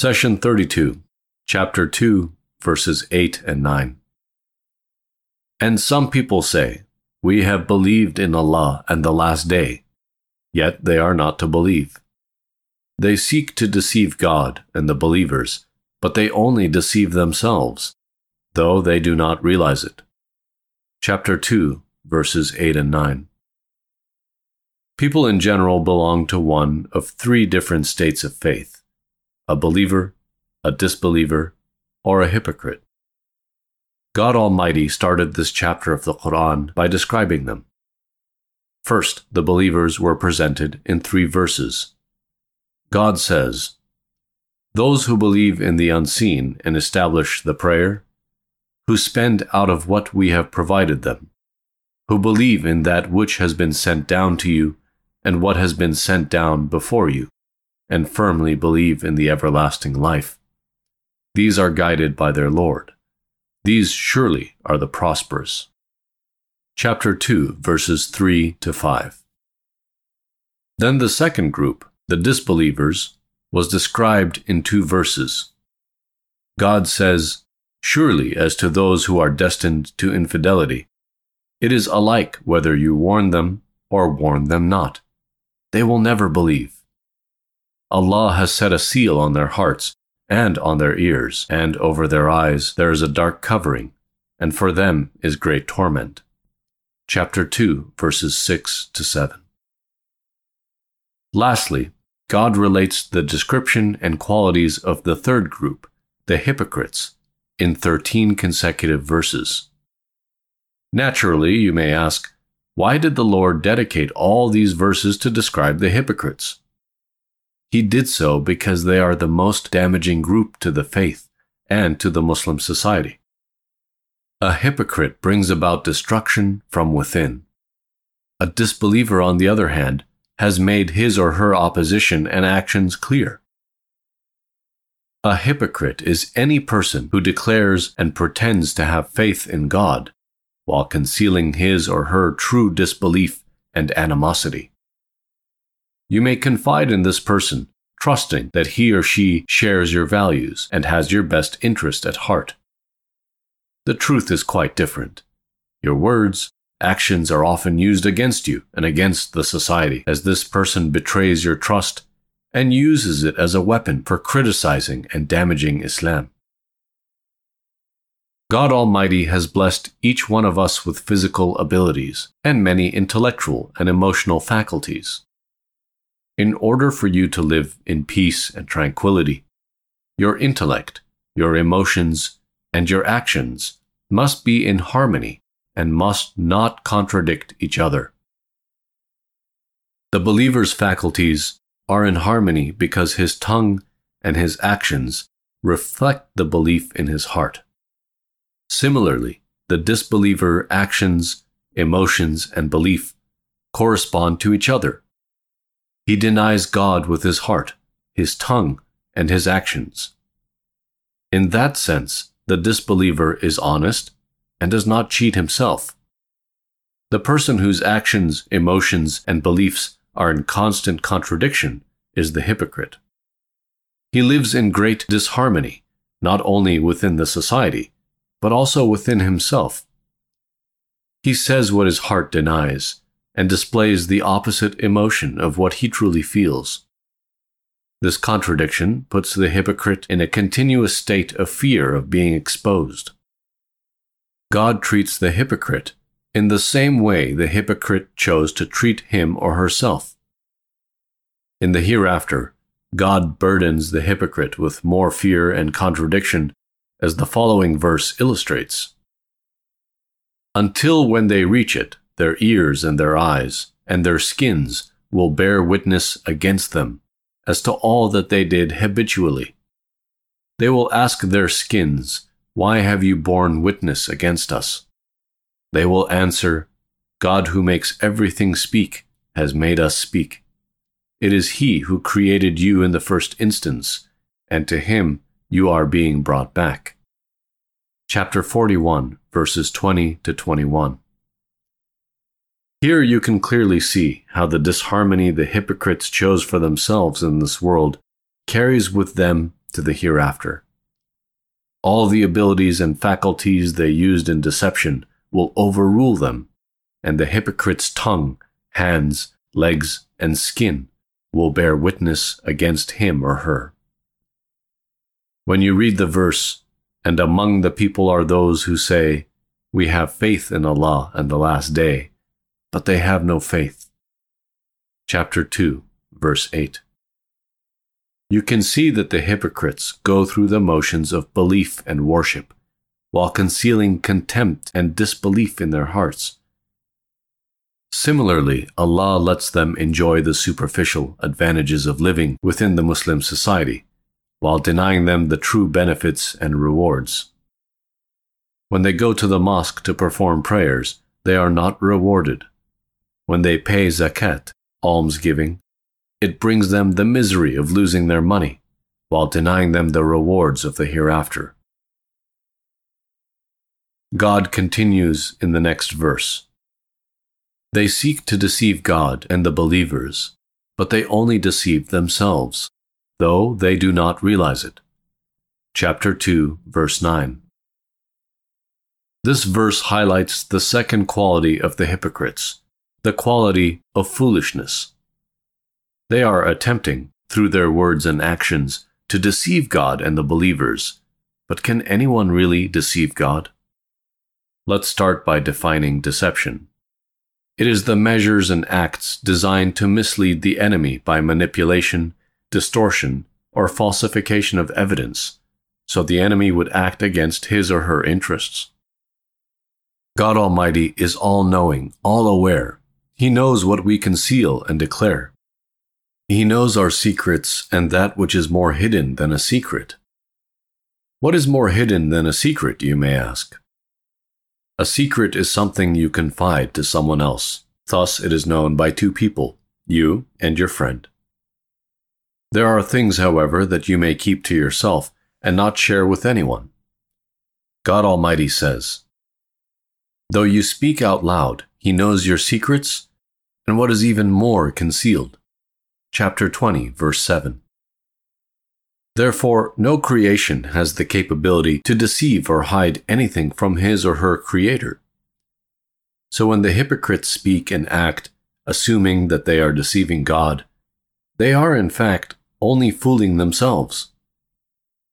Session 32, Chapter 2, verses 8 and 9. And some people say, We have believed in Allah and the last day, yet they are not to believe. They seek to deceive God and the believers, but they only deceive themselves, though they do not realize it. Chapter 2, verses 8 and 9. People in general belong to one of three different states of faith a believer, a disbeliever, or a hypocrite. God Almighty started this chapter of the Quran by describing them. First, the believers were presented in three verses. God says, Those who believe in the unseen and establish the prayer, who spend out of what we have provided them, who believe in that which has been sent down to you and what has been sent down before you, and firmly believe in the everlasting life. These are guided by their Lord. These surely are the prosperous. Chapter 2, verses 3 to 5. Then the second group, the disbelievers, was described in two verses. God says, Surely, as to those who are destined to infidelity, it is alike whether you warn them or warn them not they will never believe. Allah has set a seal on their hearts and on their ears, and over their eyes there is a dark covering, and for them is great torment. Chapter 2, verses 6 to 7. Lastly, God relates the description and qualities of the third group, the hypocrites, in 13 consecutive verses. Naturally, you may ask, why did the Lord dedicate all these verses to describe the hypocrites? He did so because they are the most damaging group to the faith and to the Muslim society. A hypocrite brings about destruction from within. A disbeliever, on the other hand, has made his or her opposition and actions clear. A hypocrite is any person who declares and pretends to have faith in God, while concealing his or her true disbelief and animosity. You may confide in this person, trusting that he or she shares your values and has your best interest at heart. The truth is quite different. Your words, actions are often used against you and against the society, as this person betrays your trust and uses it as a weapon for criticizing and damaging Islam. God Almighty has blessed each one of us with physical abilities and many intellectual and emotional faculties. In order for you to live in peace and tranquility, your intellect, your emotions, and your actions must be in harmony and must not contradict each other. The believer's faculties are in harmony because his tongue and his actions reflect the belief in his heart. Similarly, the disbeliever actions, emotions, and belief correspond to each other. He denies God with his heart, his tongue, and his actions. In that sense, the disbeliever is honest and does not cheat himself. The person whose actions, emotions, and beliefs are in constant contradiction is the hypocrite. He lives in great disharmony, not only within the society, but also within himself. He says what his heart denies and displays the opposite emotion of what he truly feels. This contradiction puts the hypocrite in a continuous state of fear of being exposed. God treats the hypocrite in the same way the hypocrite chose to treat him or herself. In the hereafter, God burdens the hypocrite with more fear and contradiction as the following verse illustrates. Until when they reach it, their ears and their eyes and their skins will bear witness against them as to all that they did habitually. They will ask their skins, Why have you borne witness against us? They will answer, God who makes everything speak has made us speak. It is He who created you in the first instance, and to Him you are being brought back. Chapter 41, verses 20 to 21. Here you can clearly see how the disharmony the hypocrites chose for themselves in this world carries with them to the hereafter. All the abilities and faculties they used in deception will overrule them, and the hypocrite's tongue, hands, legs, and skin will bear witness against him or her. When you read the verse, and among the people are those who say, We have faith in Allah and the last day, but they have no faith. Chapter 2, verse 8. You can see that the hypocrites go through the motions of belief and worship, while concealing contempt and disbelief in their hearts. Similarly, Allah lets them enjoy the superficial advantages of living within the Muslim society, while denying them the true benefits and rewards. When they go to the mosque to perform prayers, they are not rewarded. When they pay zakat, almsgiving, it brings them the misery of losing their money, while denying them the rewards of the hereafter. God continues in the next verse. They seek to deceive God and the believers, but they only deceive themselves, though they do not realize it. Chapter 2, verse 9. This verse highlights the second quality of the hypocrites, the quality of foolishness. They are attempting, through their words and actions, to deceive God and the believers. But can anyone really deceive God? Let's start by defining deception. It is the measures and acts designed to mislead the enemy by manipulation, distortion, or falsification of evidence, so the enemy would act against his or her interests. God Almighty is all knowing, all aware. He knows what we conceal and declare. He knows our secrets and that which is more hidden than a secret. What is more hidden than a secret, you may ask? A secret is something you confide to someone else. Thus, it is known by two people, you and your friend. There are things, however, that you may keep to yourself and not share with anyone. God Almighty says, Though you speak out loud, He knows your secrets and what is even more concealed chapter 20, verse 7. Therefore, no creation has the capability to deceive or hide anything from his or her creator. So when the hypocrites speak and act, assuming that they are deceiving God, they are in fact only fooling themselves.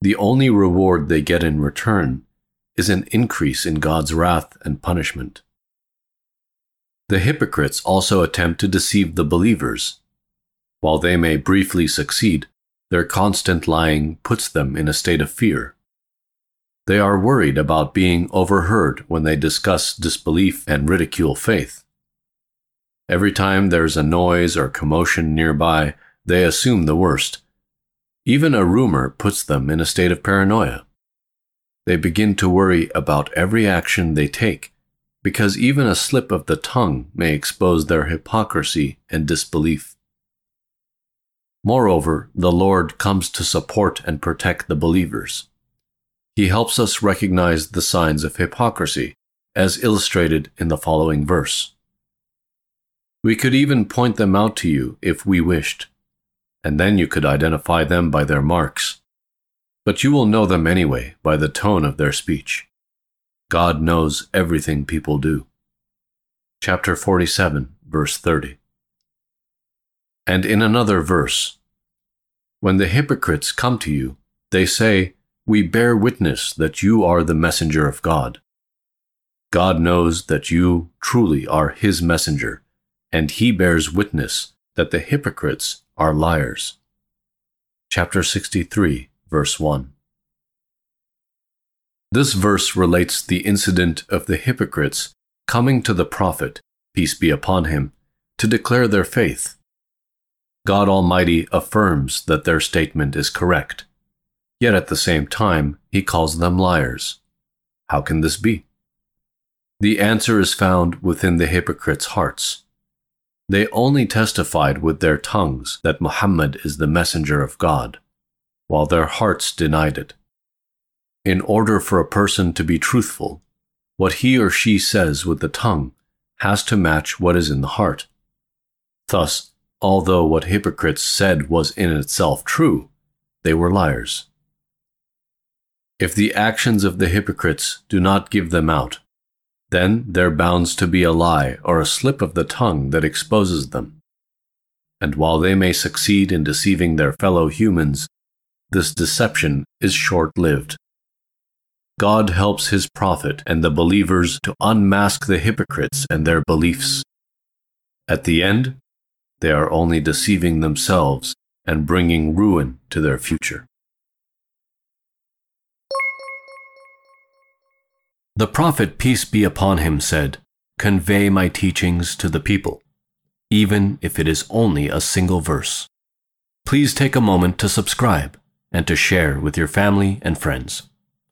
The only reward they get in return is an increase in God's wrath and punishment. The hypocrites also attempt to deceive the believers while they may briefly succeed, their constant lying puts them in a state of fear. They are worried about being overheard when they discuss disbelief and ridicule faith. Every time there's a noise or commotion nearby, they assume the worst. Even a rumor puts them in a state of paranoia. They begin to worry about every action they take, because even a slip of the tongue may expose their hypocrisy and disbelief. Moreover, the Lord comes to support and protect the believers. He helps us recognize the signs of hypocrisy, as illustrated in the following verse. We could even point them out to you if we wished, and then you could identify them by their marks. But you will know them anyway by the tone of their speech. God knows everything people do. Chapter 47, verse 30. And in another verse, When the hypocrites come to you, they say, We bear witness that you are the messenger of God. God knows that you truly are his messenger, and he bears witness that the hypocrites are liars. Chapter 63, verse 1. This verse relates the incident of the hypocrites coming to the Prophet, peace be upon him, to declare their faith. God Almighty affirms that their statement is correct. Yet at the same time, he calls them liars. How can this be? The answer is found within the hypocrites' hearts. They only testified with their tongues that Muhammad is the messenger of God, while their hearts denied it. In order for a person to be truthful, what he or she says with the tongue has to match what is in the heart. Thus, Although what hypocrites said was in itself true, they were liars. If the actions of the hypocrites do not give them out, then there bounds to be a lie or a slip of the tongue that exposes them. And while they may succeed in deceiving their fellow humans, this deception is short lived. God helps his prophet and the believers to unmask the hypocrites and their beliefs. At the end, they are only deceiving themselves and bringing ruin to their future. The Prophet, peace be upon him, said, Convey my teachings to the people, even if it is only a single verse. Please take a moment to subscribe and to share with your family and friends.